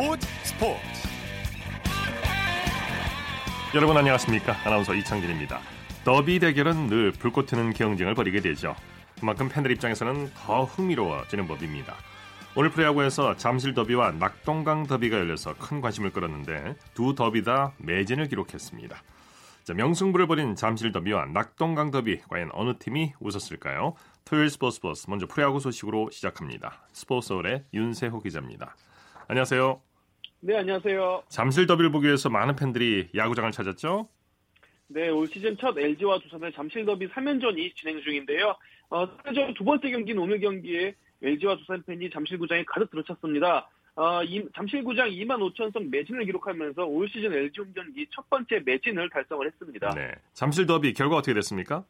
스포츠 스포츠 여러분 안녕하십니까 아나운서 이창진입니다 더비 대결은 늘 불꽃 튀는 경쟁을 벌이게 되죠 그만큼 팬들 입장에서는 더 흥미로워지는 법입니다 오늘 프로야구에서 잠실 더비와 낙동강 더비가 열려서 큰 관심을 끌었는데 두 더비 다 매진을 기록했습니다 자, 명승부를 벌인 잠실 더비와 낙동강 더비 과연 어느 팀이 웃었을까요? 토요일 스포츠 버스 먼저 프로야구 소식으로 시작합니다. 스포츠서울의 윤세호 기자입니다. 안녕하세요. 네, 안녕하세요. 잠실 더비를 보기 위해서 많은 팬들이 야구장을 찾았죠? 네, 올 시즌 첫 LG와 두산의 잠실 더비 3연전이 진행 중인데요. 어, 3연전 두 번째 경기는 오늘 경기에 LG와 두산 팬이 잠실구장에 가득 들어찼습니다. 어, 이, 잠실구장 2만 5천 석 매진을 기록하면서 올 시즌 LG 홈경기 첫 번째 매진을 달성을 했습니다. 네. 잠실 더비 결과 어떻게 됐습니까?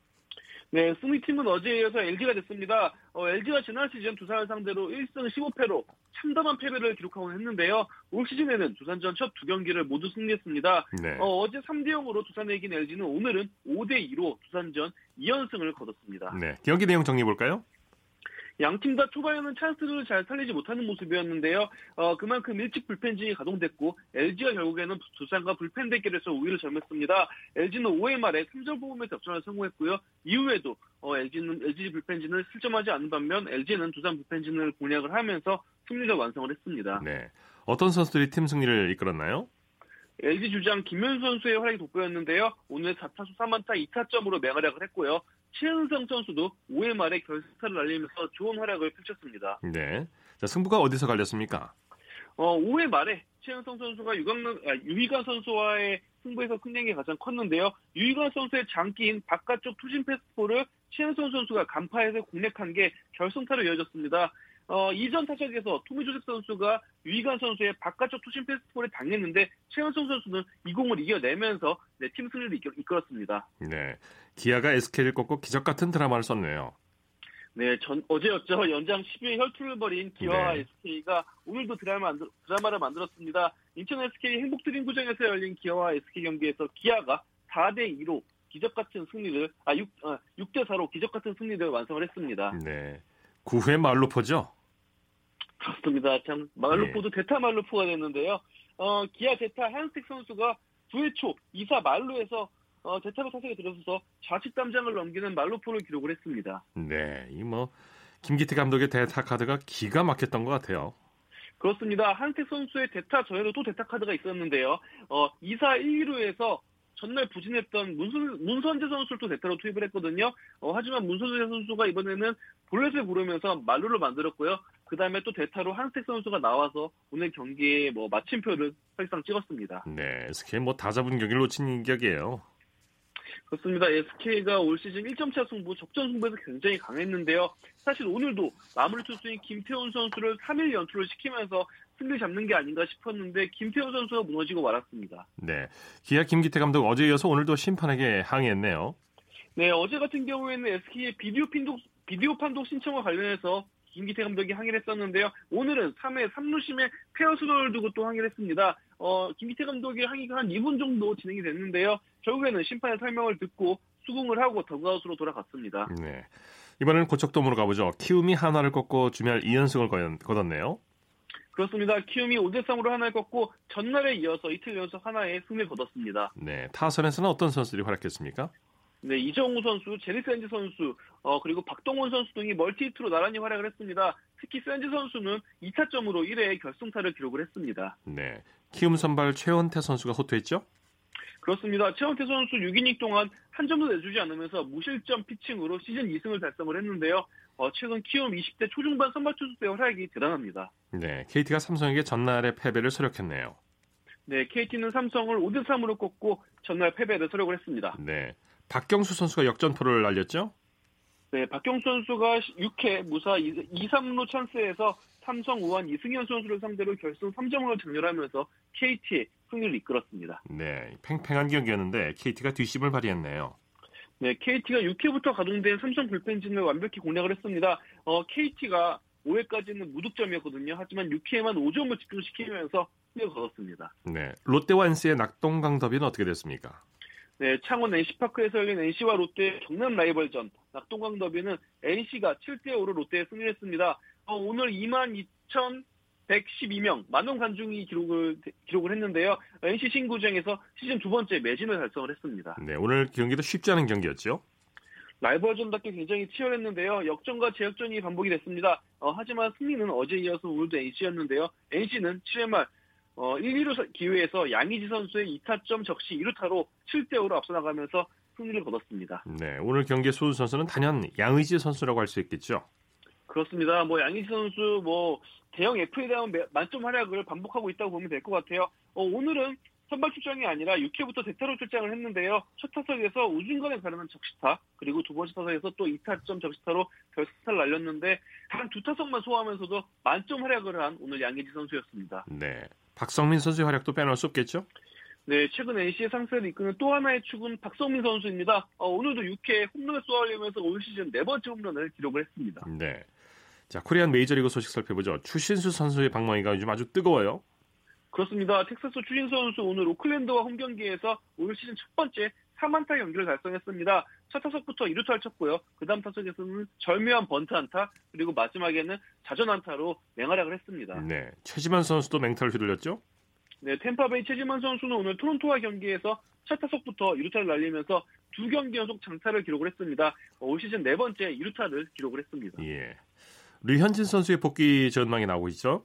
네, 승리팀은 어제에 이어서 LG가 됐습니다. 어, LG가 지난 시즌 두산을 상대로 1승 15패로 참담한 패배를 기록하고 했는데요. 올 시즌에는 두산전 첫 두 경기를 모두 승리했습니다. 네. 어, 제 3대 0으로 두산에 이긴 LG는 오늘은 5대 2로 두산전 2연승을 거뒀습니다. 네. 경기 내용 정리해 볼까요? 양팀 다 초반에는 찬스를 잘 살리지 못하는 모습이었는데요. 어, 그만큼 일찍 불펜진이 가동됐고 LG가 결국에는 두산과 불펜 대결에서 우위를 점했습니다. LG는 5회 말에 3점 뽑음에 득점을 성공했고요. 이후에도 어, LG는 LG 불펜진을 실점하지 않는 반면 LG는 두산 불펜진을 공략을 하면서 승리를 완성을 했습니다. 네. 어떤 선수들이 팀 승리를 이끌었나요? LG 주장 김현 선수의 활약이 돋보였는데요. 오늘 4타수 3안타 2타점으로 맹활약을 했고요. 최은성 선수도 5회 말에 결승타를 날리면서 좋은 활약을 펼쳤습니다. 네. 자, 승부가 어디서 갈렸습니까? 어, 5회 말에 최은성 선수가 유강, 아, 유희관 선수와의 승부에서 승리이 가장 컸는데요. 유희관 선수의 장기인 바깥쪽 투심 패스포를 최은성 선수가 간파해서 공략한 게 결승타로 이어졌습니다. 어, 이전 타석에서 토미 조셉 선수가 유희관 선수의 바깥쪽 투심 패스트볼에 당했는데 최현성 선수는 이 공을 이겨내면서 네, 팀 승리를 이끌 었습니다. 네, 기아가 SK를 꺾고 기적 같은 드라마를 썼네요. 네, 전, 어제였죠. 연장 10일 혈투를 벌인 기아와 네. SK가 오늘도 드라마, 드라마를 만들었습니다. 인천 SK 행복드림 구장에서 열린 기아와 SK 경기에서 기아가 4대 2로 기적 같은 승리를 아 6, 아, 6대 4로 기적 같은 승리를 완성을 했습니다. 네. 9회 말로포죠? 그렇습니다. 참 말루포도 네. 대타 말루포가 됐는데요. 어, 기아 대타 한스틱 선수가 9회 초 2사 말루에서 어, 대타로 타석에 들어서서 좌측 담장을 넘기는 말루포를 기록을 했습니다. 네, 이 뭐 김기태 감독의 대타 카드가 기가 막혔던 것 같아요. 그렇습니다. 한택 선수의 대타 전에도 또 대타 카드가 있었는데요. 어, 2사 1루에서 전날 부진했던 문선, 문선재 선수를 또 대타로 투입을 했거든요. 어, 하지만 문선재 선수가 이번에는 볼넷을 부르면서 말루를 만들었고요. 그 다음에 또 대타로 한스택 선수가 나와서 오늘 경기에 뭐 마침표를 사실상 찍었습니다. 네, SK 뭐다 잡은 경기를 놓친 인격이에요. 그렇습니다. SK가 올 시즌 1점차 승부, 적전 승부에서 굉장히 강했는데요. 사실 오늘도 마무리 투수인 김태훈 선수를 3일 연투를 시키면서 승리 잡는 게 아닌가 싶었는데 김태훈 선수가 무너지고 말았습니다. 네. 기아 김기태 감독 어제 이어서 오늘도 심판에게 항의했네요. 네, 어제 같은 경우에는 SK의 비디오 판독, 비디오 판독 신청과 관련해서 김기태 감독이 항의를 했었는데요. 오늘은 3회 3루심에 페어 수도를 두고 또 항의를 했습니다. 어, 김기태 감독의 항의가 한 2분 정도 진행이 됐는데요. 결국에는 심판의 설명을 듣고 수긍을 하고 더그아웃으로 돌아갔습니다. 네. 이번에는 고척돔으로 가보죠. 키움이 하나를 꺾고 주말 2연승을 거뒀네요. 그렇습니다. 키움이 5대3으로 한화를 꺾고 전날에 이어서 이틀 연속 한화에 승리를 거뒀습니다. 네. 타선에서는 어떤 선수들이 활약했습니까? 네, 이정후 선수, 제리 샌즈 선수, 어, 그리고 박동원 선수 등이 multi-hit로 나란히 활약을 했습니다. 특히 샌즈 선수는 2타점으로 1회 결승타를 기록을 했습니다. 네. 키움 선발 최원태 선수가 호투했죠? 그렇습니다. 최원태 선수 6이닝 동안 한 점도 내주지 않으면서 무실점 피칭으로 시즌 2승을 달성을 했는데요. 어, 최근 키움 20대 초중반 선발 투수 때 활약이 대단합니다. 네, KT가 삼성에게 전날의 패배를 서력했네요. 네, KT는 삼성을 5대 3으로 꺾고 전날 패배를 서력을 했습니다. 네. 박경수 선수가 역전포를 날렸죠? 네, 박경수 선수가 6회 무사 2, 3루 찬스에서 삼성 우한 이승현 선수를 상대로 결승 3점으로 장렬하면서 KT의 승리를 이끌었습니다. 네, 팽팽한 경기였는데 KT가 뒷심을 발휘했네요. 네, KT가 6회부터 가동된 삼성 불펜진을 완벽히 공략을 했습니다. 어, KT가 5회까지는 무득점이었거든요. 하지만 6회에만 5점을 집중시키면서 거뒀습니다. 네, 롯데와 NC의 낙동강 더비는 어떻게 됐습니까? 네, 창원 NC파크에서 열린 NC와 롯데의 경남 라이벌전 낙동강 더비는 NC가 7대 5로 롯데에 승리했습니다. 어, 오늘 22,000 112명 만원 관중이 기록을 기록을 했는데요. NC 신구장에서 시즌 두 번째 매진을 달성을 했습니다. 네, 오늘 경기도 쉽지 않은 경기였죠. 라이벌전답게 굉장히 치열했는데요. 역전과 재역전이 반복이 됐습니다. 어, 하지만 승리는 어제 이어서 오늘도 NC였는데요. NC는 7회 말 어, 1, 2루 기회에서 양의지 선수의 2타점 적시 2루타로 7대5로 앞서 나가면서 승리를 거뒀습니다. 네, 오늘 경기의 소수 선수는 단연 양의지 선수라고 할 수 있겠죠. 그렇습니다. 뭐 양의지 선수 뭐 대형 F에 대한 만점 활약을 반복하고 있다고 보면 될 것 같아요. 어, 오늘은 선발 출장이 아니라 6회부터 대타로 출장을 했는데요. 첫 타석에서 우중간에 가르는 적시타, 그리고 두 번째 타석에서 또 2타점 적시타로 결승타를 날렸는데 단 두 타석만 소화하면서도 만점 활약을 한 오늘 양의지 선수였습니다. 네. 박성민 선수의 활약도 빼놓을 수 없겠죠? 네, 최근 NC의 상승을 이끄는 또 하나의 축은 박성민 선수입니다. 어, 오늘도 6회 홈런을 쏘아올리면서 올 시즌 네 번째 홈런을 기록을 했습니다. 네. 자, 코리안 메이저리그 소식 살펴보죠. 추신수 선수의 방망이가 요즘 아주 뜨거워요. 그렇습니다. 텍사스 추신수 선수 오늘 오클랜드와 홈 경기에서 올 시즌 첫 번째 3안타 경기를 달성했습니다. 첫 타석부터 2루타를 쳤고요. 그 다음 타석에서는 절묘한 번트 안타, 그리고 마지막에는 자전 안타로 맹활약을 했습니다. 네. 최지만 선수도 맹타를 휘둘렸죠? 네, 템파베이 최지만 선수는 오늘 토론토와 경기에서 첫 타석부터 2루타를 날리면서 두 경기 연속 장타를 기록을 했습니다. 올 시즌 네 번째 2루타를 기록을 했습니다. 예. 류현진 선수의 복귀 전망이 나오고 있죠?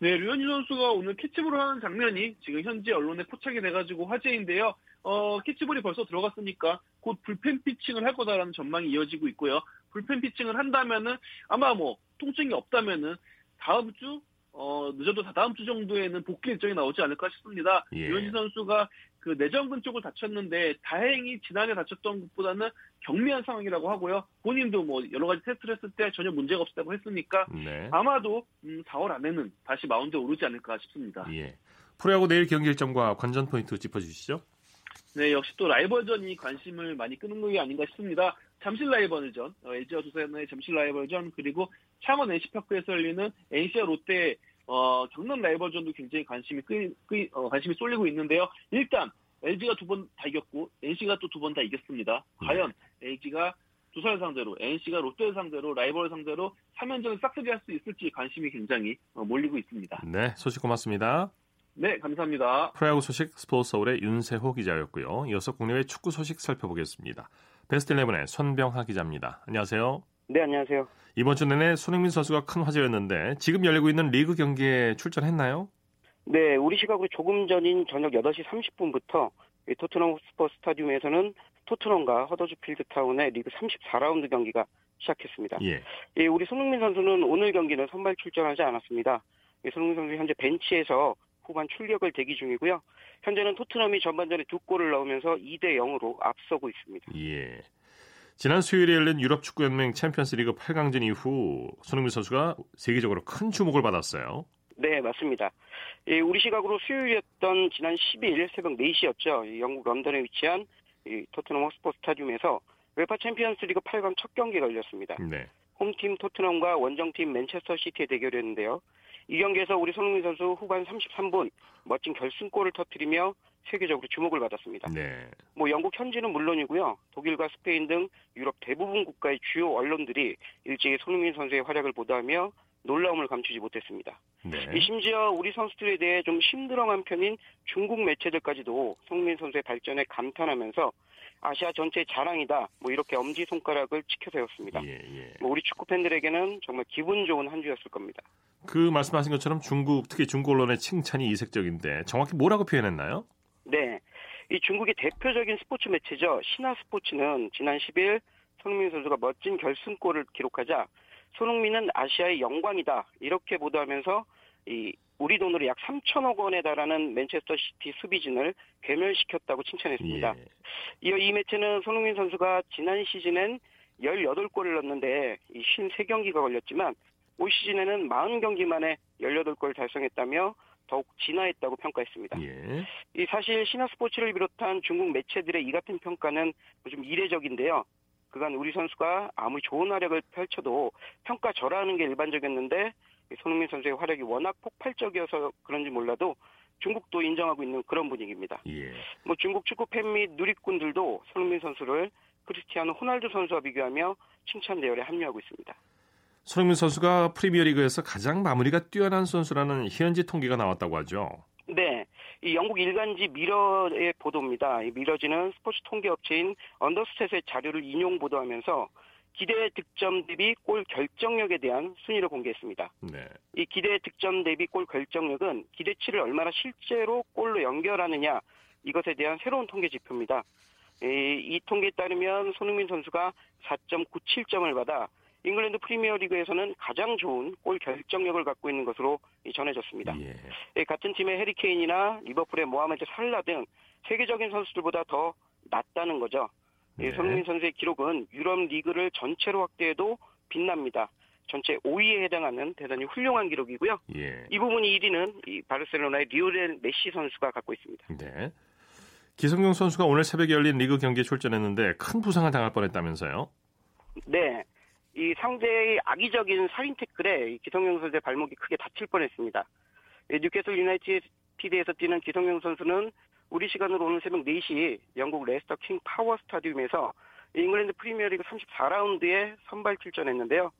네, 류현진 선수가 오늘 캐치볼을 하는 장면이 지금 현재 언론에 포착이 돼가지고 화제인데요. 어, 캐치볼이 벌써 들어갔으니까 곧 불펜 피칭을 할 거다라는 전망이 이어지고 있고요. 불펜 피칭을 한다면은 아마 뭐 통증이 없다면은 다음 주 어, 늦어도 다다음 주 정도에는 복귀 일정이 나오지 않을까 싶습니다. 예. 류현진 선수가 그 내전근 쪽을 다쳤는데 다행히 지난해 다쳤던 것보다는 경미한 상황이라고 하고요. 본인도 뭐 여러 가지 테스트를 했을 때 전혀 문제가 없었다고 했으니까 네. 아마도 음, 4월 안에는 다시 마운드에 오르지 않을까 싶습니다. 예. 프로야구 내일 경기 일정과 관전 포인트 짚어주시죠. 네, 역시 또 라이벌전이 관심을 많이 끄는 것이 아닌가 싶습니다. 잠실 라이벌전, 어, LG와 두산의 잠실 라이벌전, 그리고 창원 NC파크에서 열리는 NC와 롯데 어, 경남 라이벌전도 굉장히 관심이 끄, 끄, 어, 관심이 쏠리고 있는데요. 일단 LG가 두 번 다 이겼고 NC가 또 두 번 다 이겼습니다. 과연 LG가 두산을 상대로, NC가 롯데를 상대로, 라이벌을 상대로 3연전을 싹쓸이 할 수 있을지 관심이 굉장히 어, 몰리고 있습니다. 네, 소식 고맙습니다. 네, 감사합니다. 프로야구 소식 스포츠 서울의 윤세호 기자였고요. 이어서 국내외 축구 소식 살펴보겠습니다. 베스트 11의 손병하 기자입니다. 안녕하세요. 네, 안녕하세요. 이번 주 내내 손흥민 선수가 큰 화제였는데 지금 열리고 있는 리그 경기에 출전했나요? 네, 우리 시각으로 조금 전인 저녁 8시 30분부터 토트넘 스포 스타디움에서는 토트넘과 허더즈필드 타운의 리그 34라운드 경기가 시작했습니다. 예. 예, 우리 손흥민 선수는 오늘 경기는 선발 출전하지 않았습니다. 예, 손흥민 선수 현재 벤치에서 후반 출격을 대기 중이고요. 현재는 토트넘이 전반전에 두 골을 넣으면서 2대 0으로 앞서고 있습니다. 예. 지난 수요일에 열린 유럽 축구 연맹 챔피언스 리그 8강전 이후 손흥민 선수가 세계적으로 큰 주목을 받았어요. 네, 맞습니다. 예, 우리 시각으로 수요일이었던 지난 12일 새벽 4시였죠. 영국 런던에 위치한 토트넘 홋스퍼 스타디움에서 UEFA 챔피언스 리그 8강 첫 경기가 열렸습니다. 네. 홈팀 토트넘과 원정팀 맨체스터 시티의 대결이었는데요. 이 경기에서 우리 손흥민 선수 후반 33분 멋진 결승골을 터뜨리며 세계적으로 주목을 받았습니다. 네. 뭐 영국 현지는 물론이고요. 독일과 스페인 등 유럽 대부분 국가의 주요 언론들이 일찍이 손흥민 선수의 활약을 보도하며 놀라움을 감추지 못했습니다. 네. 심지어 우리 선수들에 대해 좀 심드렁한 편인 중국 매체들까지도 손흥민 선수의 발전에 감탄하면서 아시아 전체의 자랑이다. 뭐 이렇게 엄지 손가락을 치켜 세웠습니다. 예, 예. 뭐 우리 축구 팬들에게는 정말 기분 좋은 한 주였을 겁니다. 그 말씀하신 것처럼 중국 특히 중국 언론의 칭찬이 이색적인데 정확히 뭐라고 표현했나요? 네. 이 중국의 대표적인 스포츠 매체죠. 신화 스포츠는 지난 10일 손흥민 선수가 멋진 결승골을 기록하자 손흥민은 아시아의 영광이다. 이렇게 보도하면서 이 우리 돈으로 약 3천억 원에 달하는 맨체스터 시티 수비진을 괴멸시켰다고 칭찬했습니다. 예. 이어 이 매체는 손흥민 선수가 지난 시즌엔 18골을 넣었는데 이 53경기가 걸렸지만 올 시즌에는 40경기 만에 18골을 달성했다며 더욱 진화했다고 평가했습니다. 예. 이 사실 신화 스포츠를 비롯한 중국 매체들의 이 같은 평가는 좀 이례적인데요. 그간 우리 선수가 아무리 좋은 활약을 펼쳐도 평가 절하하는 게 일반적이었는데 손흥민 선수의 활약이 워낙 폭발적이어서 그런지 몰라도 중국도 인정하고 있는 그런 분위기입니다. 예. 뭐 중국 축구 팬 및 누리꾼들도 손흥민 선수를 크리스티아노 호날두 선수와 비교하며 칭찬 대열에 합류하고 있습니다. 손흥민 선수가 프리미어리그에서 가장 마무리가 뛰어난 선수라는 현지 통계가 나왔다고 하죠. 네. 이 영국 일간지 미러의 보도입니다. 이 미러지는 스포츠 통계 업체인 언더스탯의 자료를 인용 보도하면서 기대 득점 대비 골 결정력에 대한 순위를 공개했습니다. 네. 이 기대 득점 대비 골 결정력은 기대치를 얼마나 실제로 골로 연결하느냐 이것에 대한 새로운 통계 지표입니다. 이, 이 통계에 따르면 손흥민 선수가 4.97점을 받아 잉글랜드 프리미어리그에서는 가장 좋은 골 결정력을 갖고 있는 것으로 전해졌습니다. 예. 예, 같은 팀의 해리 케인이나 리버풀의 모하메드 살라 등 세계적인 선수들보다 더 낫다는 거죠. 예, 네. 손흥민 선수의 기록은 유럽 리그를 전체로 확대해도 빛납니다. 전체 5위에 해당하는 대단히 훌륭한 기록이고요. 예. 이 부분이 1위는 이 바르셀로나의 리오넬 메시 선수가 갖고 있습니다. 네. 기성용 선수가 오늘 새벽에 열린 리그 경기에 출전했는데 큰 부상을 당할 뻔했다면서요? 네. 이 상대의 악의적인 살인 태클에 이 기성용 선수의 발목이 크게 다칠 뻔했습니다. 이 뉴캐슬 유나이티드에서 뛰는 기성용 선수는 우리 시간으로 오늘 새벽 4시 영국 레스터 킹 파워 스타디움에서 잉글랜드 프리미어리그 34라운드에 선발 출전했는데요.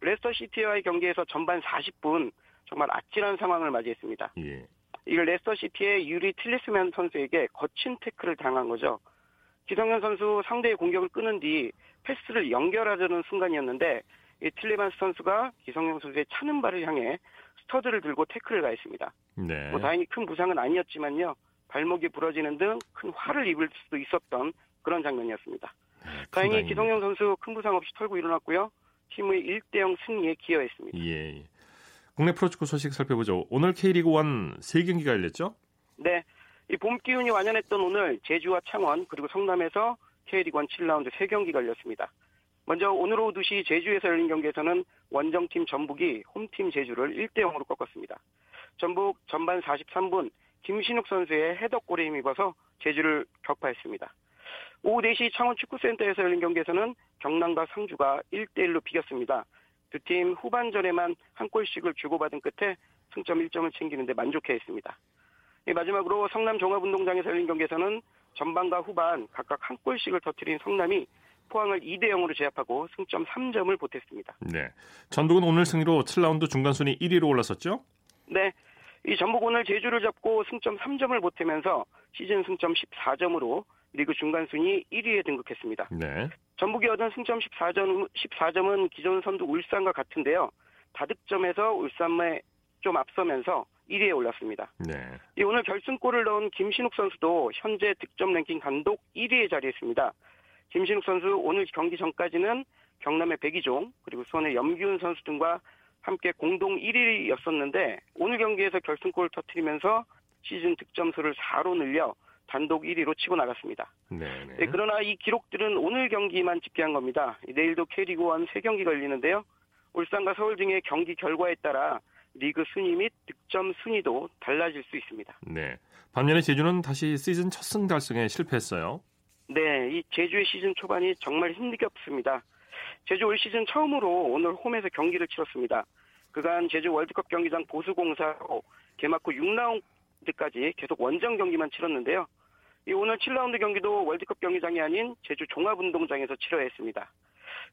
레스터 시티와의 경기에서 전반 40분 정말 아찔한 상황을 맞이했습니다. 예. 이를 레스터 시티의 유리 틸레만스 선수에게 거친 태클을 당한 거죠. 기성용 선수 상대의 공격을 끊은 뒤 패스를 연결하려는 순간이었는데 이 틸레만스 선수가 기성용 선수의 차는 발을 향해 스터드를 들고 태클을 가했습니다. 네. 뭐 다행히 큰 부상은 아니었지만요. 발목이 부러지는 등 큰 화를 입을 수도 있었던 그런 장면이었습니다. 네, 큰 다행히. 기성용 선수 큰 부상 없이 털고 일어났고요. 팀의 1대0 승리에 기여했습니다. 예. 예. 국내 프로축구 소식 살펴보죠. 오늘 K리그 1 3경기가 열렸죠? 네. 이 봄 기운이 완연했던 오늘 제주와 창원 그리고 성남에서 K리그1 7라운드 3경기가 열렸습니다. 먼저 오늘 오후 2시 제주에서 열린 경기에서는 원정팀 전북이 홈팀 제주를 1대 0으로 꺾었습니다. 전북 전반 43분 김신욱 선수의 헤더골에 힘입어서 제주를 격파했습니다. 오후 4시 창원 축구센터에서 열린 경기에서는 경남과 상주가 1대1로 비겼습니다. 두 팀 후반전에만 한 골씩을 주고받은 끝에 승점 1점을 챙기는데 만족해 했습니다. 예, 마지막으로 성남 종합운동장에서 열린 경기에서는 전반과 후반 각각 한 골씩을 터뜨린 성남이 포항을 2대 0으로 제압하고 승점 3점을 보탰습니다. 네. 전북은 오늘 승리로 7라운드 중간 순위 1위로 올랐었죠? 네. 이 전북 오늘 제주를 잡고 승점 3점을 보태면서 시즌 승점 14점으로 리그 중간 순위 1위에 등극했습니다. 네. 전북이 얻은 승점 14점, 14점은 기존 선두 울산과 같은데요. 다득점에서 울산에 좀 앞서면서 1위에 올랐습니다. 네. 이 오늘 결승골을 넣은 김신욱 선수도 현재 득점 랭킹 단독 1위에 자리했습니다. 김신욱 선수 오늘 경기 전까지는 경남의 백이종 그리고 수원의 염기훈 선수 등과 함께 공동 1위였었는데 오늘 경기에서 결승골을 터뜨리면서 시즌 득점수를 4로 늘려 단독 1위로 치고 나갔습니다. 네. 네. 네, 그러나 이 기록들은 오늘 경기만 집계한 겁니다. 내일도 K리그 1 3경기가 열리는데요. 울산과 서울 등의 경기 결과에 따라 리그 순위 및 득점 순위도 달라질 수 있습니다. 네. 반면에 제주는 다시 시즌 첫 승 달성에 실패했어요. 네, 이 제주의 시즌 초반이 정말 힘겹습니다. 제주 올 시즌 처음으로 오늘 홈에서 경기를 치렀습니다. 그간 제주 월드컵 경기장 보수공사로 개막 후 6라운드까지 계속 원정 경기만 치렀는데요. 이 오늘 7라운드 경기도 월드컵 경기장이 아닌 제주 종합운동장에서 치러야 했습니다.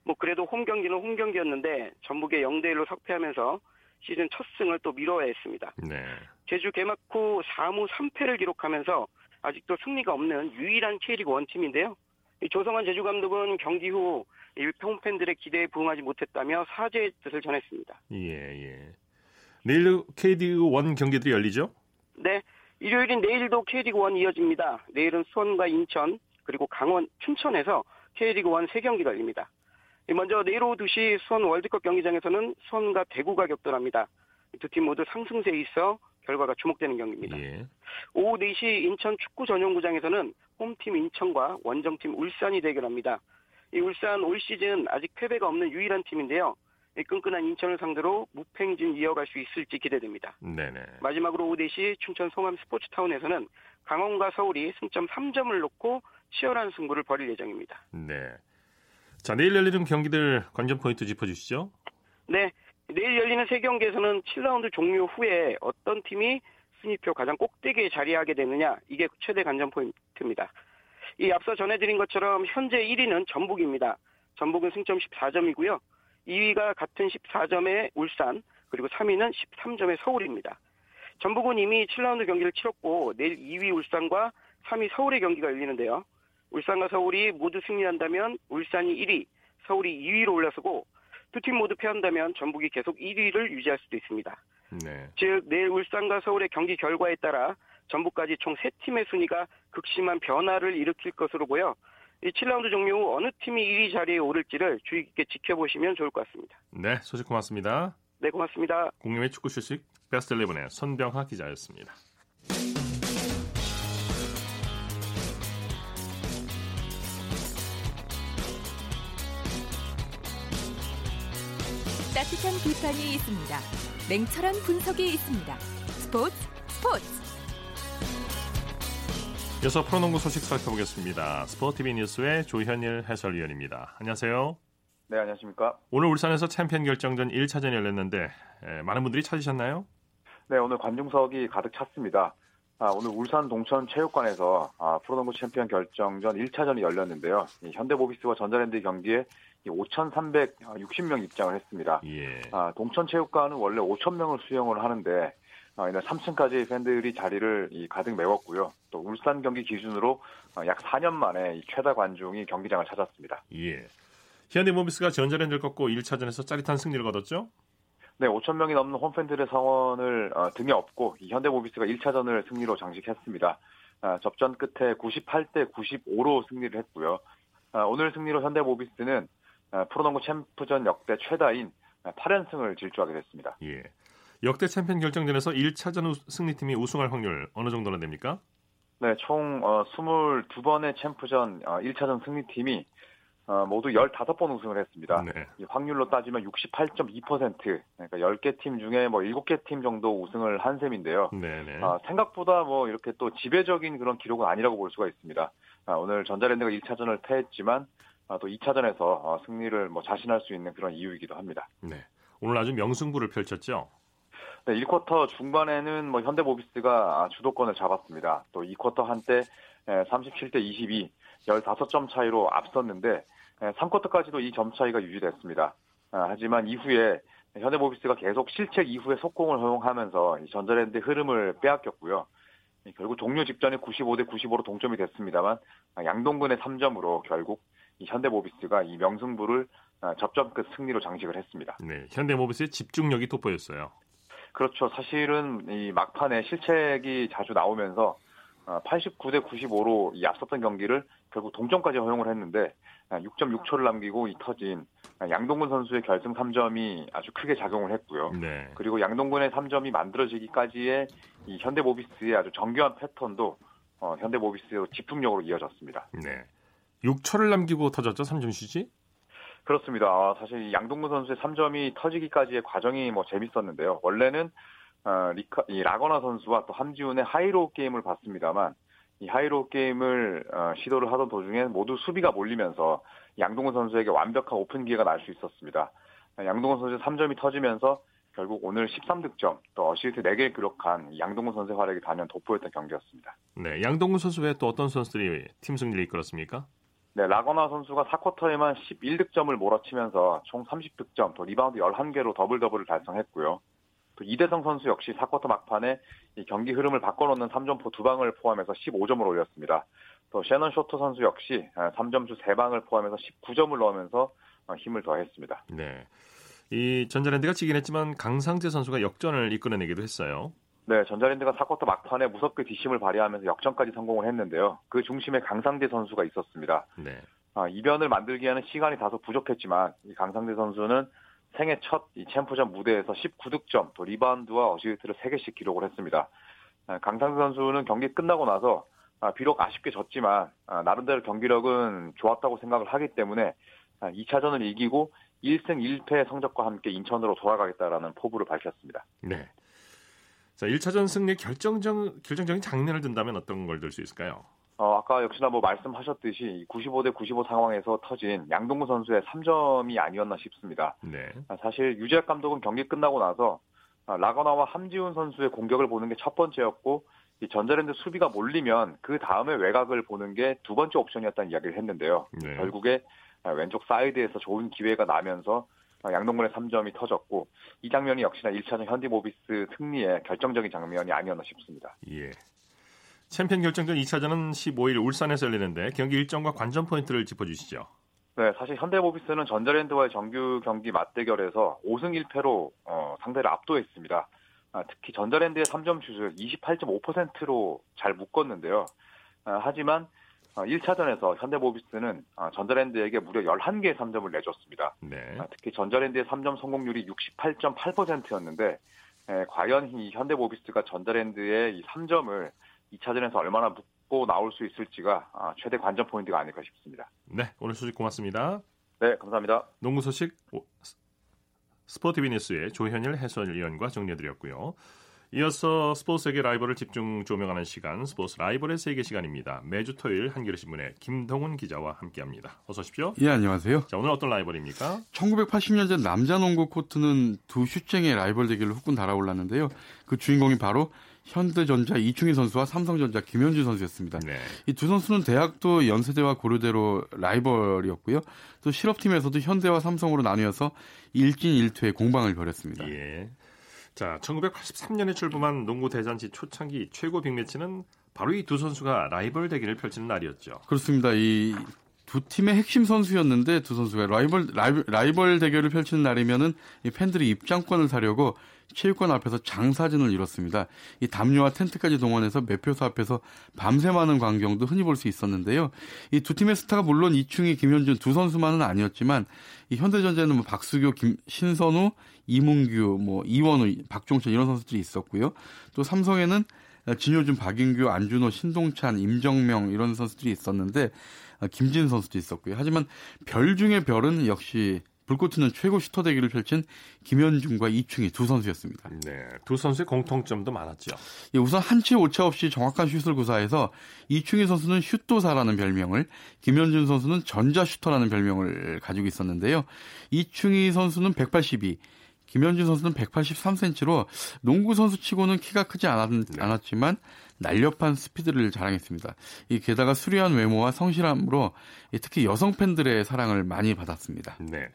뭐 그래도 홈 경기는 홈 경기였는데 전북에 0대 1로 석패하면서 시즌 첫 승을 또 미뤄야 했습니다. 네. 제주 개막 후 4무 3패를 기록하면서 아직도 승리가 없는 유일한 K리그 원 팀인데요. 이 조성환 제주 감독은 경기 후 홈팬들의 기대에 부응하지 못했다며 사죄의 뜻을 전했습니다. 예, 예. 내일 KD 1 경기들이 열리죠? 네, 일요일인 내일도 K리그 1 이어집니다. 내일은 수원과 인천 그리고 강원, 춘천에서 K리그 1 3경기가 열립니다. 먼저 내일 오후 2시 수원 월드컵 경기장에서는 수원과 대구가 격돌합니다. 두 팀 모두 상승세에 있어 결과가 주목되는 경기입니다. 예. 오후 4시 인천 축구 전용구장에서는 홈팀 인천과 원정팀 울산이 대결합니다. 이 울산 올 시즌 아직 패배가 없는 유일한 팀인데요. 이 끈끈한 인천을 상대로 무팽진 이어갈 수 있을지 기대됩니다. 네네. 마지막으로 오후 4시 춘천 송암 스포츠타운에서는 강원과 서울이 승점 3점을 놓고 치열한 승부를 벌일 예정입니다. 네. 자, 내일 열리는 경기들 관전 포인트 짚어주시죠. 네, 내일 열리는 세 경기에서는 7라운드 종료 후에 어떤 팀이 순위표 가장 꼭대기에 자리하게 되느냐 이게 최대 관전 포인트입니다. 이 앞서 전해드린 것처럼 현재 1위는 전북입니다. 전북은 승점 14점이고요. 2위가 같은 14점의 울산, 그리고 3위는 13점의 서울입니다. 전북은 이미 7라운드 경기를 치렀고 내일 2위 울산과 3위 서울의 경기가 열리는데요. 울산과 서울이 모두 승리한다면 울산이 1위, 서울이 2위로 올라서고 두 팀 모두 패한다면 전북이 계속 1위를 유지할 수도 있습니다. 네. 즉 내일 울산과 서울의 경기 결과에 따라 전북까지 총 3팀의 순위가 극심한 변화를 일으킬 것으로 보여 이 7라운드 종료 후 어느 팀이 1위 자리에 오를지를 주의 깊게 지켜보시면 좋을 것 같습니다. 네, 소식 고맙습니다. 네, 고맙습니다. 국내외 축구 소식 베스트 11의 손병하 기자였습니다. 따뜻한 비판이 있습니다. 냉철한 분석이 있습니다. 스포츠 스포츠 이어서 프로농구 소식 살펴보겠습니다. 스포티비 뉴스의 조현일 해설위원입니다. 안녕하세요. 네, 안녕하십니까. 오늘 울산에서 챔피언 결정전 1차전이 열렸는데 에, 많은 분들이 찾으셨나요? 네, 오늘 관중석이 가득 찼습니다. 아, 오늘 울산 동천 체육관에서 아, 프로농구 챔피언 결정전 1차전이 열렸는데요. 이 현대모비스와 전자랜드 경기에 5,360명 입장을 했습니다. 예. 아, 동천 체육관은 원래 5,000명을 수용을 하는데 아, 이날 3층까지 팬들이 자리를 이 가득 메웠고요. 또 울산 경기 기준으로 아, 약 4년 만에 이 최다 관중이 경기장을 찾았습니다. 예. 현대모비스가 전자랜드를 꺾고 1차전에서 짜릿한 승리를 거뒀죠? 네, 5천 명이 넘는 홈팬들의 성원을 어, 등에 업고 이 현대모비스가 1차전을 승리로 장식했습니다. 아, 접전 끝에 98대 95로 승리를 했고요. 아, 오늘 승리로 현대모비스는 아, 프로농구 챔프전 역대 최다인 8연승을 질주하게 됐습니다. 예. 역대 챔피언 결정전에서 1차전 승리팀이 우승할 확률 어느 정도나 됩니까? 네, 총 어, 22번의 챔프전 어, 1차전 승리팀이 어, 모두 15번 우승을 했습니다. 네. 이 확률로 따지면 68.2%, 그러니까 10개 팀 중에 뭐 7개 팀 정도 우승을 한 셈인데요. 네네. 아, 생각보다 뭐 이렇게 또 지배적인 그런 기록은 아니라고 볼 수가 있습니다. 아, 오늘 전자랜드가 1차전을 패했지만 아, 또 2차전에서 어, 승리를 뭐 자신할 수 있는 그런 이유이기도 합니다. 네. 오늘 아주 명승부를 펼쳤죠? 네, 1쿼터 중반에는 뭐 현대모비스가 아, 주도권을 잡았습니다. 또 2쿼터 한때 37대 22, 15점 차이로 앞섰는데 3쿼터까지도 이 점 차이가 유지됐습니다. 아, 하지만 이후에 현대모비스가 계속 실책 이후에 속공을 허용하면서 이 전자랜드의 흐름을 빼앗겼고요. 결국 종료 직전에 95대 95로 동점이 됐습니다만 아, 양동근의 3점으로 결국 이 현대모비스가 이 명승부를 아, 접점 끝 승리로 장식을 했습니다. 네. 현대모비스의 집중력이 돋보였어요. 그렇죠. 사실은 이 막판에 실책이 자주 나오면서 89대 95로 이 앞섰던 경기를 결국 동점까지 허용을 했는데 6.6초를 남기고 이 터진 양동근 선수의 결승 3점이 아주 크게 작용을 했고요. 네. 그리고 양동근의 3점이 만들어지기까지의 이 현대모비스의 아주 정교한 패턴도 어, 현대모비스의 집중력으로 이어졌습니다. 네. 6초를 남기고 터졌죠, 3점 슛이? 그렇습니다. 아, 사실 이 양동근 선수의 3점이 터지기까지의 과정이 뭐 재밌었는데요. 원래는 어, 리카, 이 라건아 선수와 또 함지훈의 하이로우 게임을 봤습니다만 이 하이로우 게임을 어, 시도를 하던 도중에 모두 수비가 몰리면서 양동근 선수에게 완벽한 오픈 기회가 날 수 있었습니다. 양동근 선수의 3점이 터지면서 결국 오늘 13득점 또 어시스트 4개를 기록한 양동근 선수의 활약이 단연 돋보였던 경기였습니다. 네. 양동근 선수 외에 또 어떤 선수들이 팀 승리를 이끌었습니까? 네, 라건아 선수가 4쿼터에만 11득점을 몰아치면서 총 30득점, 또 리바운드 11개로 더블 더블을 달성했고요. 또 이대성 선수 역시 4쿼터 막판에 이 경기 흐름을 바꿔놓는 3점포 2방을 포함해서 15점을 올렸습니다. 또 섀넌 쇼터 선수 역시 3점슛 3방을 포함해서 19점을 넣으면서 어, 힘을 더했습니다. 네. 이 전자랜드가 지긴 했지만 강상재 선수가 역전을 이끌어내기도 했어요. 네, 전자랜드가 4쿼터 막판에 무섭게 뒷심을 발휘하면서 역전까지 성공을 했는데요. 그 중심에 강상재 선수가 있었습니다. 네. 아, 이변을 만들기에는 시간이 다소 부족했지만 이 강상재 선수는 생애 첫 이 챔프전 무대에서 19득점, 또 리바운드와 어시스트를 3개씩 기록을 했습니다. 아, 강상재 선수는 경기 끝나고 나서 아, 비록 아쉽게 졌지만 아, 나름대로 경기력은 좋았다고 생각을 하기 때문에 2차전을 이기고 1승 1패 성적과 함께 인천으로 돌아가겠다라는 포부를 밝혔습니다. 네. 자, 1차전 승리 결정적, 결정적인 장면을 든다면 어떤 걸 들 수 있을까요? 어, 아까 역시나 뭐 말씀하셨듯이 95대 95 상황에서 터진 양동구 선수의 3점이 아니었나 싶습니다. 네. 사실 유재학 감독은 경기 끝나고 나서 라거나와 함지훈 선수의 공격을 보는 게 첫 번째였고 이 전자랜드 수비가 몰리면 그 다음에 외곽을 보는 게 두 번째 옵션이었다는 이야기를 했는데요. 네. 결국에 왼쪽 사이드에서 좋은 기회가 나면서 양동근의 3점이 터졌고 이 장면이 역시나 1차전 현대모비스 승리의 결정적인 장면이 아니었나 싶습니다. 예. 챔피언 결정전 2차전은 15일 울산에서 열리는데 경기 일정과 관전 포인트를 짚어주시죠. 네, 사실 현대모비스는 전자랜드와의 정규 경기 맞대결에서 5승 1패로 어, 상대를 압도했습니다. 아, 특히 전자랜드의 3점 슛을 28.5%로 잘 묶었는데요. 아, 하지만 1차전에서 어, 현대모비스는 어, 전자랜드에게 무려 11개의 3점을 내줬습니다. 네. 아, 특히 전자랜드의 3점 성공률이 68.8%였는데 과연 이 현대모비스가 전자랜드의 이 3점을 2차전에서 얼마나 묶고 나올 수 있을지가 아, 최대 관전 포인트가 아닐까 싶습니다. 네, 오늘 소식 고맙습니다. 네, 감사합니다. 농구 소식 스포티비 뉴스의 조현일 해설위원과 정리해드렸고요. 이어서 스포츠 세계 라이벌을 집중 조명하는 시간 스포츠 라이벌의 세계 시간입니다. 매주 토요일 한겨레신문의 김동훈 기자와 함께합니다. 어서 오십시오. 예, 안녕하세요. 자, 오늘 어떤 라이벌입니까? 1980년대 남자 농구 코트는 두 슛쟁이의 라이벌 대결로 후끈 달아올랐는데요. 그 주인공이 바로 현대전자 이충희 선수와 삼성전자 김현준 선수였습니다. 네. 이 두 선수는 대학도 연세대와 고려대로 라이벌이었고요. 또 실업팀에서도 현대와 삼성으로 나뉘어서 1진 1퇴의 공방을 벌였습니다. 예. 자, 1983년에 출범한 농구 대잔치 초창기 최고 빅매치는 바로 이 두 선수가 라이벌 대결을 펼치는 날이었죠. 그렇습니다. 이 두 팀의 핵심 선수였는데 두 선수가 라이벌 라이벌, 대결을 펼치는 날이면은 이 팬들이 입장권을 사려고 체육관 앞에서 장사진을 이뤘습니다. 이 담요와 텐트까지 동원해서 매표소 앞에서 밤새 많은 광경도 흔히 볼 수 있었는데요. 이 두 팀의 스타가 물론 이충희, 김현준 두 선수만은 아니었지만 이 현대전자는 뭐 박수교, 김, 신선우, 이문규, 뭐 이원우, 박종철 이런 선수들이 있었고요. 또 삼성에는 진효준, 박인규, 안준호, 신동찬, 임정명 이런 선수들이 있었는데 김진 선수도 있었고요. 하지만 별 중에 별은 역시 불꽃 튀는 최고 슈터 대결을 펼친 김현중과 이충희 두 선수였습니다. 네, 두 선수의 공통점도 많았죠. 예, 우선 한치 오차 없이 정확한 슛을 구사해서 이충희 선수는 슛도사라는 별명을, 김현준 선수는 전자슈터라는 별명을 가지고 있었는데요. 이충희 선수는 182, 김현준 선수는 183cm로 농구 선수치고는 키가 크지 않았, 네. 지만 날렵한 스피드를 자랑했습니다. 이 게다가 수려한 외모와 성실함으로 특히 여성 팬들의 사랑을 많이 받았습니다. 네.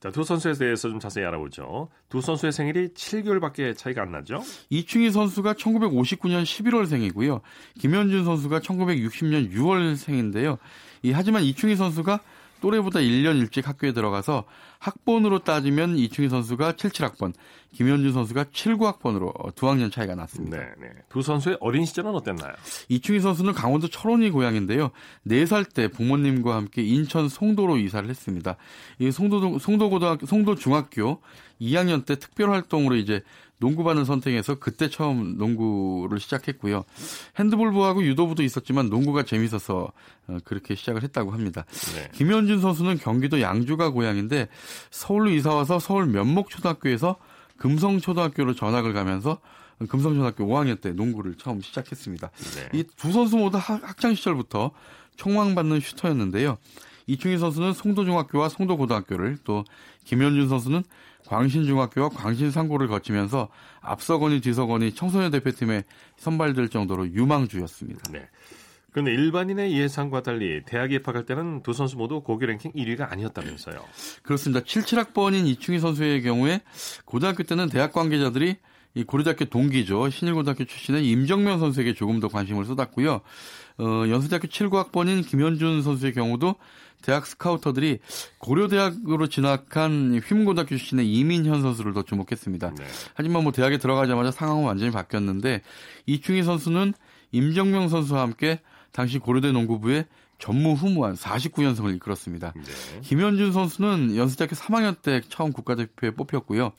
자, 두 선수에 대해서 좀 자세히 알아보죠. 두 선수의 생일이 7개월밖에 차이가 안 나죠? 이충희 선수가 1959년 11월생이고요. 김현준 선수가 1960년 6월생인데요. 이 하지만 이충희 선수가 또래보다 1년 일찍 학교에 들어가서 학번으로 따지면 이충희 선수가 77학번, 김현준 선수가 79학번으로 두 학년 차이가 났습니다. 네, 네. 두 선수의 어린 시절은 어땠나요? 이충희 선수는 강원도 철원이 고향인데요. 4살 때 부모님과 함께 인천 송도로 이사를 했습니다. 이 송도 송도고등학교 송도중학교 2학년 때 특별 활동으로 이제 농구반을 선택해서 그때 처음 농구를 시작했고요. 핸드볼부하고 유도부도 있었지만 농구가 재밌어서 어, 그렇게 시작을 했다고 합니다. 네. 김현준 선수는 경기도 양주가 고향인데 서울로 이사 와서 서울 면목초등학교에서 금성초등학교로 전학을 가면서 금성초등학교 5학년 때 농구를 처음 시작했습니다. 네. 이두 선수 모두 학창 시절부터 총망받는 슈터였는데요. 이충희 선수는 송도중학교와 송도고등학교를 또 김현준 선수는 광신중학교와 광신상고를 거치면서 앞서거니 뒤서거니 청소년 대표팀에 선발될 정도로 유망주였습니다. 네. 그런데 일반인의 예상과 달리 대학에 입학할 때는 두 선수 모두 고교 랭킹 1위가 아니었다면서요. 그렇습니다. 77학번인 이충희 선수의 경우에 고등학교 때는 대학 관계자들이 이 고려대학교 동기죠. 신일고등학교 출신의 임정명 선수에게 조금 더 관심을 쏟았고요. 어, 연세대학교 7구학번인 김현준 선수의 경우도 대학 스카우터들이 고려대학으로 진학한 휘문고등학교 출신의 이민현 선수를 더 주목했습니다. 네. 하지만 뭐 대학에 들어가자마자 상황은 완전히 바뀌었는데 이충희 선수는 임정명 선수와 함께 당시 고려대 농구부의 전무후무한 49연승을 이끌었습니다. 네. 김현준 선수는 연세대학교 3학년 때 처음 국가대표에 뽑혔고요.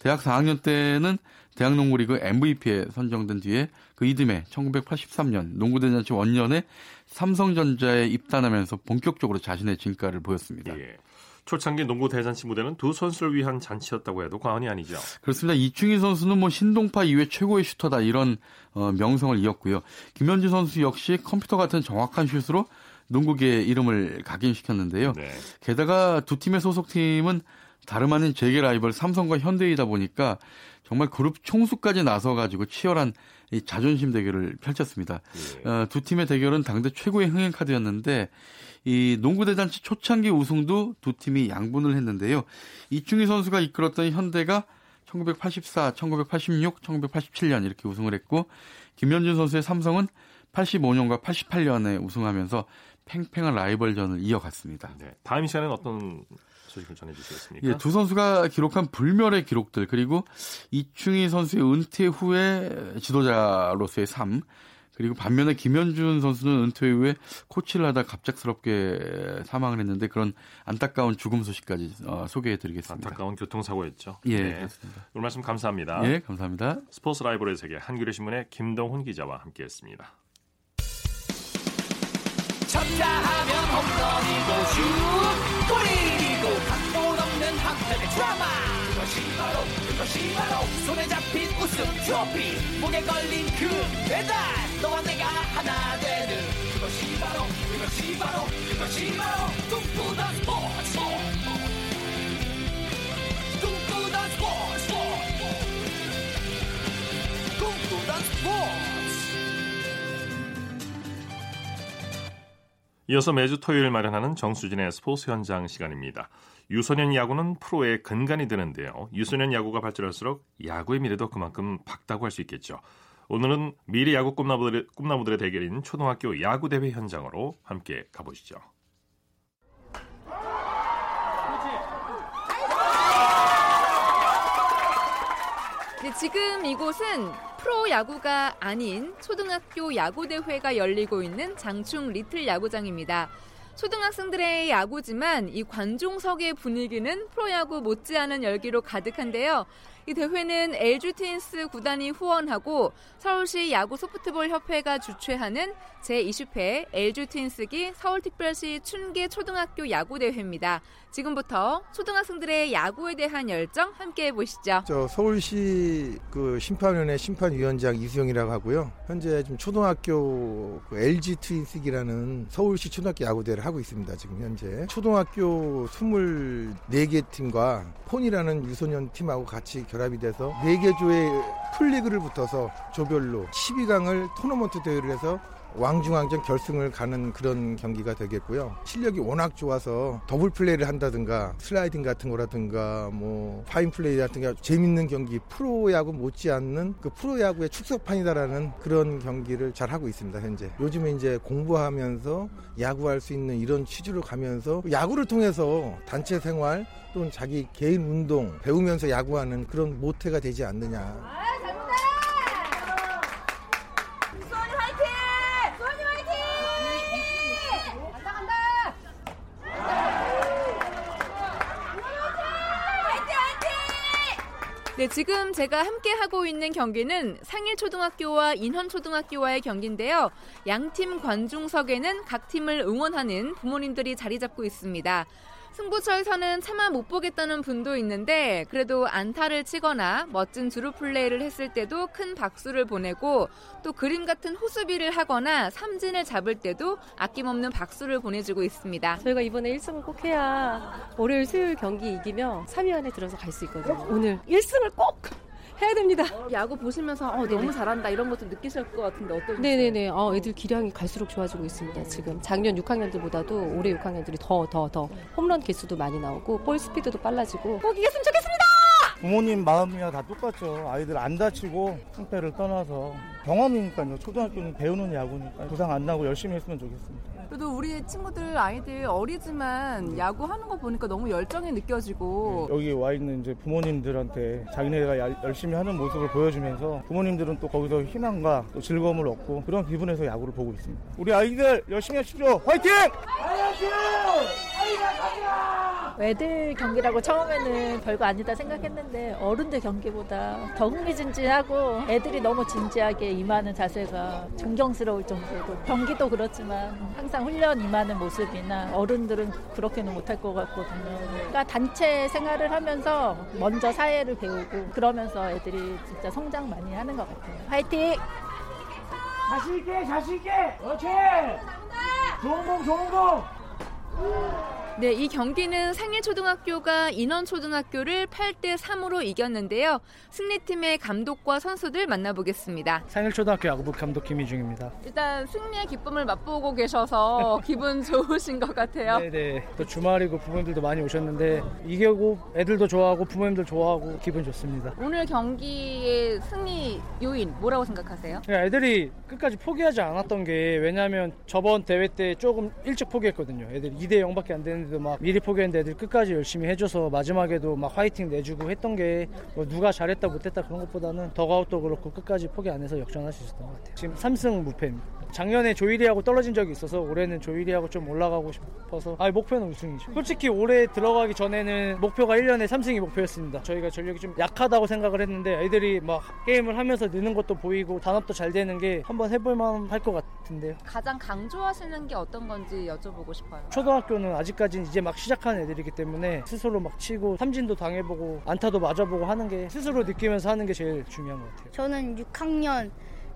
대학 4학년 때는 대학 농구리그 MVP에 선정된 뒤에 그 이듬해 1983년 농구대잔치 원년에 삼성전자에 입단하면서 본격적으로 자신의 진가를 보였습니다. 예. 초창기 농구 대잔치 무대는 두 선수를 위한 잔치였다고 해도 과언이 아니죠. 그렇습니다. 이충희 선수는 뭐 신동파 이후에 최고의 슈터다 이런 어, 명성을 이었고요. 김현주 선수 역시 컴퓨터 같은 정확한 슛으로 농구계의 이름을 각인시켰는데요. 네. 게다가 두 팀의 소속팀은 다름 아닌 재계 라이벌 삼성과 현대이다 보니까 정말 그룹 총수까지 나서가지고 치열한 이 자존심 대결을 펼쳤습니다. 예. 어, 두 팀의 대결은 당대 최고의 흥행 카드였는데 이 농구 대잔치 초창기 우승도 두 팀이 양분을 했는데요. 이충희 선수가 이끌었던 현대가 1984, 1986, 1987년 이렇게 우승을 했고 김현준 선수의 삼성은 85년과 88년에 우승하면서 팽팽한 라이벌전을 이어갔습니다. 네, 다음 시간에는 어떤 소식을 전해주시겠습니까? 예, 두 선수가 기록한 불멸의 기록들 그리고 이충희 선수의 은퇴 후에 지도자로서의 삶 그리고 반면에 김현준 선수는 은퇴 후에 코치를 하다 갑작스럽게 사망을 했는데 그런 안타까운 죽음 소식까지 어, 소개해드리겠습니다. 안타까운 교통사고였죠. 예, 네. 그렇습니다. 오늘 말씀 감사합니다. 예, 감사합니다. 스포츠 라이브의 세계 한겨레 신문의 김동훈 기자와 함께했습니다. 쳤다 하면 홈런이고 슛 각본 한편의 드라마. 그것이 바로 그것이 바로 손에 잡힌 우승 트로피. 목에 걸린 그 배달. 너와 내가 하나 되는 그것이 바로 그것이 바로 그것이 바로 꿈꾸던 스포츠. 꿈꾸던 스포츠. 꿈꾸던 스포츠. 이어서 매주 토요일 마련하는 정수진의 스포츠 현장 시간입니다. 유소년 야구는 프로의 근간이 되는데요. 유소년 야구가 발전할수록 야구의 미래도 그만큼 밝다고 할 수 있겠죠. 오늘은 미래 야구 꿈나무들의, 꿈나무들의 대결인 초등학교 야구 대회 현장으로 함께 가보시죠. 네, 지금 이곳은 프로 야구가 아닌 초등학교 야구 대회가 열리고 있는 장충 리틀 야구장입니다. 초등학생들의 야구지만 이 관중석의 분위기는 프로야구 못지않은 열기로 가득한데요. 이 대회는 LG 트윈스 구단이 후원하고 서울시 야구 소프트볼 협회가 주최하는 제20회 LG 트윈스기 서울특별시 춘계 초등학교 야구 대회입니다. 지금부터 초등학생들의 야구에 대한 열정 함께 해보시죠. 저 서울시 그 심판위원회 심판위원장 이수영이라고 하고요. 현재 지금 초등학교 그 LG 트윈스기라는 서울시 초등학교 야구대회를 하고 있습니다. 지금 현재 초등학교 24개 팀과 포니라는 유소년 팀하고 같이 결합이 돼서 4개 조의 풀리그를 붙어서 조별로 12강을 토너먼트 대회를 해서 왕중왕전 결승을 가는 그런 경기가 되겠고요. 실력이 워낙 좋아서 더블 플레이를 한다든가 슬라이딩 같은 거라든가 뭐 파인 플레이 같은 게 재밌는 경기 프로야구 못지않는 그 프로야구의 축소판이다라는 그런 경기를 잘 하고 있습니다 현재. 요즘에 이제 공부하면서 야구할 수 있는 이런 취지로 가면서 야구를 통해서 단체 생활 또는 자기 개인 운동 배우면서 야구하는 그런 모태가 되지 않느냐. 네, 지금 제가 함께 하고 있는 경기는 상일초등학교와 인헌초등학교와의 경기인데요. 양팀 관중석에는 각 팀을 응원하는 부모님들이 자리 잡고 있습니다. 승부처에서는 차마 못 보겠다는 분도 있는데 그래도 안타를 치거나 멋진 주루 플레이를 했을 때도 큰 박수를 보내고 또 그림 같은 호수비를 하거나 삼진을 잡을 때도 아낌없는 박수를 보내주고 있습니다. 저희가 이번에 1승을 꼭 해야 월요일 수요일 경기 이기면 3위 안에 들어서 갈 수 있거든요. 오늘 1승을 꼭 해야 됩니다. 야구 보시면서 어, 너무 잘한다 이런 것도 느끼실 것 같은데 어떠세요? 네네네. 어, 애들 기량이 갈수록 좋아지고 있습니다. 지금 작년 6학년들보다도 올해 6학년들이 더 더 더 홈런 개수도 많이 나오고 볼 스피드도 빨라지고 꼭 이겼으면 좋겠습니다. 부모님 마음이야 다 똑같죠. 아이들 안 다치고 상태를 떠나서 경험이니까요. 초등학교는 배우는 야구니까 부상 안 나고 열심히 했으면 좋겠습니다. 그래도 우리 친구들 아이들 어리지만 야구하는 거 보니까 너무 열정이 느껴지고 여기 와 있는 이제 부모님들한테 자기네가 열심히 하는 모습을 보여주면서 부모님들은 또 거기서 희망과 또 즐거움을 얻고 그런 기분에서 야구를 보고 있습니다. 우리 아이들 열심히 하십시오. 화이팅! 화이팅! 애들 경기라고 처음에는 별거 아니다 생각했는데 어른들 경기보다 더 흥미진진하고 애들이 너무 진지하게 임하는 자세가 존경스러울 정도로 경기도 그렇지만 항상 훈련 임하는 모습이나 어른들은 그렇게는 못할 것 같거든요. 그러니까 단체 생활을 하면서 먼저 사회를 배우고 그러면서 애들이 진짜 성장 많이 하는 것 같아요. 화이팅! 자신 있게 자신 있게 그렇지 좋은 공 좋은 공 네, 이 경기는 생일초등학교가 인원초등학교를 8대 3으로 이겼는데요. 승리팀의 감독과 선수들 만나보겠습니다. 생일초등학교 야구부 감독 김희중입니다. 일단 승리의 기쁨을 맛보고 계셔서 기분 좋으신 것 같아요. 네네. 또 주말이고 부모님들도 많이 오셨는데 이기고 애들도 좋아하고 부모님들 좋아하고 기분 좋습니다. 오늘 경기의 승리 요인 뭐라고 생각하세요? 그냥 애들이 끝까지 포기하지 않았던 게 왜냐하면 저번 대회 때 조금 일찍 포기했거든요. 애들 2대 0밖에 안 되는데 도 막 미리 포기했는데 애들 끝까지 열심히 해줘서 마지막에도 막 화이팅 내주고 했던 게 뭐 누가 잘했다 못했다 그런 것보다는 더가웃도 그렇고 끝까지 포기 안 해서 역전할 수 있었던 것 같아요. 지금 3승 무패입니다. 작년에 조일이하고 떨어진 적이 있어서 올해는 조일이하고 좀 올라가고 싶어서 아 목표는 우승이죠. 솔직히 올해 들어가기 전에는 목표가 1년에 3승이 목표였습니다. 저희가 전력이 좀 약하다고 생각을 했는데 애들이 막 게임을 하면서 느는 것도 보이고 단합도 잘 되는 게 한번 해볼만 할 것 같은데요. 가장 강조하시는 게 어떤 건지 여쭤보고 싶어요. 초등학교는 아직까지 는 이제 막 시작하는 애들이기 때문에 스스로 막 치고 삼진도 당해보고 안타도 맞아보고 하는 게 스스로 느끼면서 하는 게 제일 중요한 것 같아요. 저는 6학년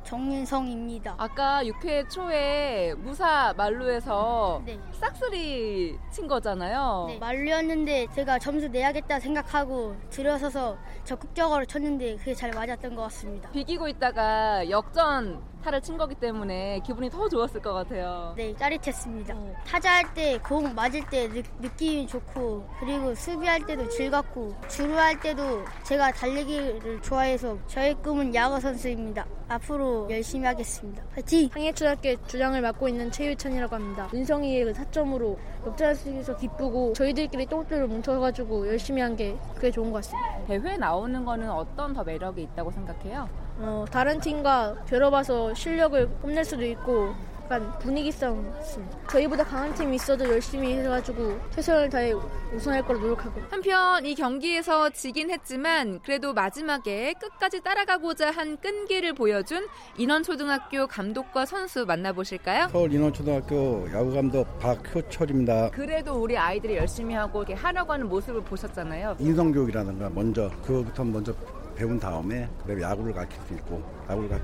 정윤성입니다. 아까 6회 초에 무사 말루에서 네. 싹쓸이 친 거잖아요. 네, 말루였는데 제가 점수 내야겠다 생각하고 들어서서 적극적으로 쳤는데 그게 잘 맞았던 것 같습니다. 비기고 있다가 역전 타를 친 거기 때문에 기분이 더 좋았을 것 같아요. 네, 짜릿했습니다. 타자할 때 공 맞을 때 느, 느낌이 좋고 그리고 수비할 때도 즐겁고 주루할 때도 제가 달리기를 좋아해서 저의 꿈은 야구 선수입니다. 앞으로 열심히 하겠습니다. 파이팅! 상해초등학교 주장을 맡고 있는 최유천이라고 합니다. 윤성이의 그 타점으로 역전할 수 있어서 기쁘고 저희들끼리 똘똘 뭉쳐가지고 열심히 한 게 그게 좋은 것 같습니다. 대회 나오는 거는 어떤 더 매력이 있다고 생각해요? 어, 다른 팀과 겨뤄봐서 실력을 뽐낼 수도 있고 약간 분위기성 있습니다. 저희보다 강한 팀이 있어도 열심히 해가지고 최선을 다해 우승할 거로 노력하고. 한편 이 경기에서 지긴 했지만 그래도 마지막에 끝까지 따라가고자 한 끈기를 보여준 인원초등학교 감독과 선수 만나보실까요? 서울 인원초등학교 야구감독 박효철입니다. 그래도 우리 아이들이 열심히 하고 이렇게 하려고 하는 모습을 보셨잖아요. 인성교육이라든가 먼저 그거부터 먼저 배운 다음에 그래 야구를 가르칠 수 있고 야구를 가,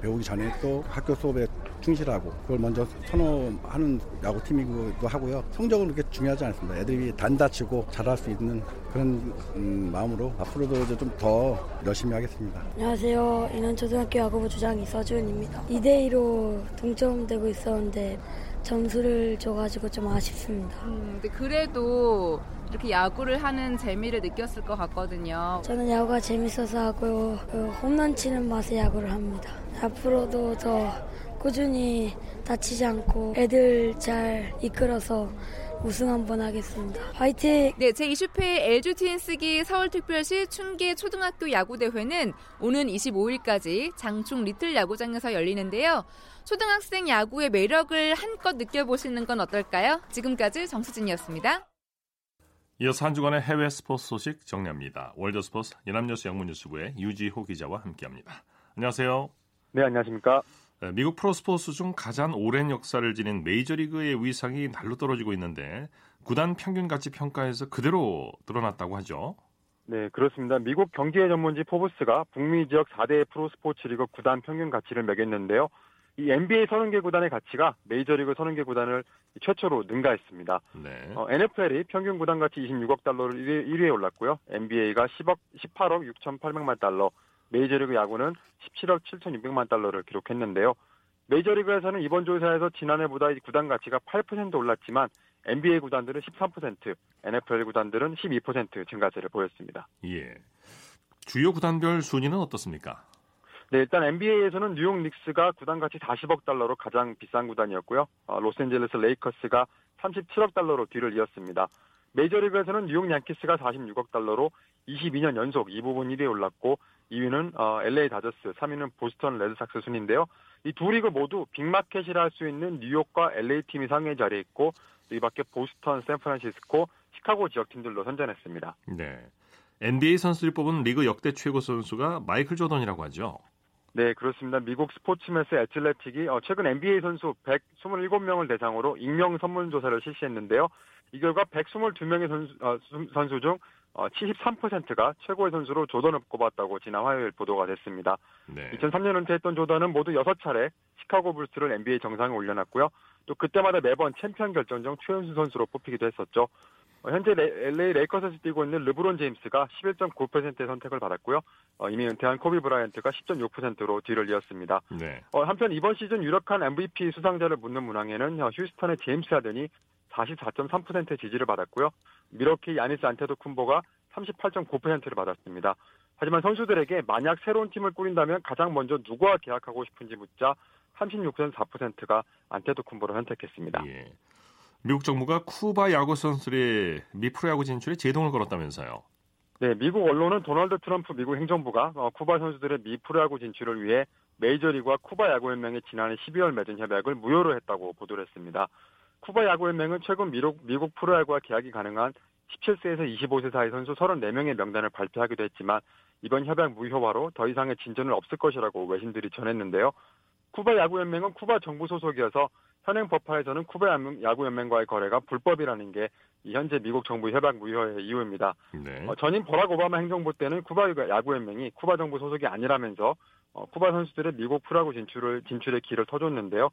배우기 전에 또 학교 수업에 충실하고 그걸 먼저 선호하는 야구팀이기도 하고요. 성적은 그렇게 중요하지 않습니다. 애들이 단다치고 잘할 수 있는 그런 음, 마음으로 앞으로도 좀 더 열심히 하겠습니다. 안녕하세요. 인원초등학교 야구부 주장 이서준입니다. 2대2로 동점되고 있었는데 점수를 줘가지고 좀 아쉽습니다. 음, 근데 그래도 이렇게 야구를 하는 재미를 느꼈을 것 같거든요. 저는 야구가 재밌어서 하고요. 그 홈런 치는 맛에 야구를 합니다. 앞으로도 더 꾸준히 다치지 않고 애들 잘 이끌어서 우승 한번 하겠습니다. 화이팅! 네, 제20회 LG 트윈스기 서울특별시 춘계 초등학교 야구대회는 오는 25일까지 장충 리틀 야구장에서 열리는데요. 초등학생 야구의 매력을 한껏 느껴보시는 건 어떨까요? 지금까지 정수진이었습니다. 이어서 한 주간의 해외 스포츠 소식 정리합니다. 월드 스포츠 연합뉴스 영문뉴스부의 유지호 기자와 함께합니다. 안녕하세요. 네, 안녕하십니까. 미국 프로스포츠 중 가장 오랜 역사를 지닌 메이저리그의 위상이 날로 떨어지고 있는데 구단 평균 가치 평가에서 그대로 드러났다고 하죠. 네, 그렇습니다. 미국 경제 전문지 포브스가 북미 지역 4대 프로스포츠 리그 구단 평균 가치를 매겼는데요. 이 NBA 30개 구단의 가치가 메이저리그 30개 구단을 최초로 능가했습니다. 네. 어, NFL이 평균 구단 가치 26억 달러로 1위, 1위에 올랐고요. NBA가 10억 18억 6,800만 달러, 메이저리그 야구는 17억 7,600만 달러를 기록했는데요. 메이저리그에서는 이번 조사에서 지난해보다 구단 가치가 8% 올랐지만 NBA 구단들은 13%, NFL 구단들은 12% 증가세를 보였습니다. 예. 주요 구단별 순위는 어떻습니까? 네, 일단 NBA에서는 뉴욕 닉스가 구단 가치 40억 달러로 가장 비싼 구단이었고요. 어, 로스앤젤레스 레이커스가 37억 달러로 뒤를 이었습니다. 메이저리그에서는 뉴욕 양키스가 46억 달러로 22년 연속 이 부분 1위에 올랐고 2위는 어, LA 다저스, 3위는 보스턴 레드삭스 순인데요. 이 두 리그 모두 빅마켓이라 할 수 있는 뉴욕과 LA 팀이 상위 자리에 있고 이 밖에 보스턴, 샌프란시스코, 시카고 지역 팀들도 선전했습니다. 네. NBA 선수들이 뽑은 리그 역대 최고 선수가 마이클 조던이라고 하죠. 네, 그렇습니다. 미국 스포츠매스 애틀레틱이 어, 최근 NBA 선수 127명을 대상으로 익명 선문조사를 실시했는데요. 이 결과 122명의 선수, 어, 선수 중 73%가 최고의 선수로 조던을 꼽았다고 지난 화요일 보도가 됐습니다. 네. 2003년 은퇴했던 조던은 모두 6차례 시카고 불스를 NBA 정상에 올려놨고요. 또 그때마다 매번 챔피언 결정전 최우수 선수로 뽑히기도 했었죠. 어, 현재 LA 레이커스에서 뛰고 있는 르브론 제임스가 11.9%의 선택을 받았고요. 어, 이미 은퇴한 코비 브라이언트가 10.6%로 뒤를 이었습니다. 네. 어, 한편 이번 시즌 유력한 MVP 수상자를 묻는 문항에는 휴스턴의 제임스 하든이 44.3%의 지지를 받았고요. 밀워키 야니스 아데토쿤보가 38.9%를 받았습니다. 하지만 선수들에게 만약 새로운 팀을 꾸린다면 가장 먼저 누구와 계약하고 싶은지 묻자 36.4%가 안테도쿤보를 선택했습니다. 예. 미국 정부가 쿠바 야구 선수들의 미 프로야구 진출에 제동을 걸었다면서요. 네, 미국 언론은 도널드 트럼프 미국 행정부가 어, 쿠바 선수들의 미 프로야구 진출을 위해 메이저리그와 쿠바 야구연맹에 지난해 12월 맺은 협약을 무효로 했다고 보도를 했습니다. 쿠바 야구연맹은 최근 미국, 미국 프로야구와 계약이 가능한 17세에서 25세 사이 선수 34명의 명단을 발표하기도 했지만 이번 협약 무효화로 더 이상의 진전은 없을 것이라고 외신들이 전했는데요. 쿠바 야구연맹은 쿠바 정부 소속이어서 현행 법화에서는 쿠바 야구연맹과의 거래가 불법이라는 게 현재 미국 정부 협약 무효의 이유입니다. 네. 어, 전임 버락 오바마 행정부 때는 쿠바 야구연맹이 쿠바 정부 소속이 아니라면서 어, 쿠바 선수들의 미국 프로야구 진출을 진출의 길을 터줬는데요.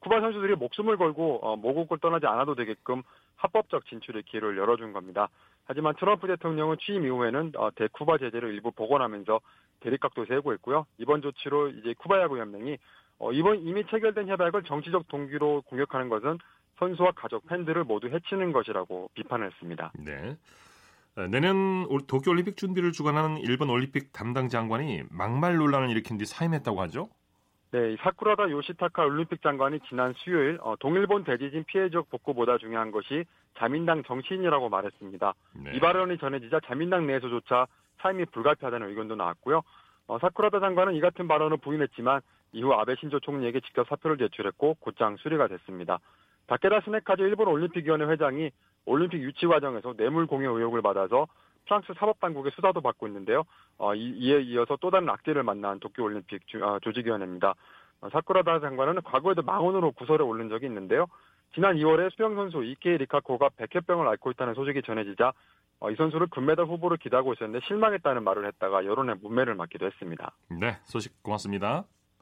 쿠바 선수들이 목숨을 걸고 어, 모국을 떠나지 않아도 되게끔 합법적 진출의 기회를 열어준 겁니다. 하지만 트럼프 대통령은 취임 이후에는 어, 대쿠바 제재를 일부 복원하면서 대립각도 세우고 있고요. 이번 조치로 이제 쿠바 야구 연맹이 어, 이번 이미 체결된 협약을 정치적 동기로 공격하는 것은 선수와 가족, 팬들을 모두 해치는 것이라고 비판을 했습니다. 네. 내년 도쿄올림픽 준비를 주관하는 일본 올림픽 담당 장관이 막말 논란을 일으킨 뒤 사임했다고 하죠? 네, 사쿠라다 요시타카 올림픽 장관이 지난 수요일 어, 동일본 대지진 피해 지역 복구보다 중요한 것이 자민당 정치인이라고 말했습니다. 네. 이 발언이 전해지자 자민당 내에서조차 사임이 불가피하다는 의견도 나왔고요. 어, 사쿠라다 장관은 이 같은 발언을 부인했지만 이후 아베 신조 총리에게 직접 사표를 제출했고 곧장 수리가 됐습니다. 다케다 스네카즈 일본 올림픽위원회 회장이 올림픽 유치 과정에서 뇌물 공여 의혹을 받아서 프랑스 사법당국의 수사도 받고 있는데요. 어, 이, 에 이어서 또 다른 악재를 만난 도쿄올림픽 어, 조직위원회입니다. 어, 사쿠라다 장관은 과거에도 망언으로 구설에 오른 적이 있는데요. 지난 2월에 수영선수 이케이 리카코가 백혈병을 앓고 있다는 소식이 전해지자 어, 이 선수를 금메달 후보로 기대하고 있었는데 실망했다는 말을 했다가 여론의 문매를 맞기도 했습니다. 네, 소식 고맙습니다.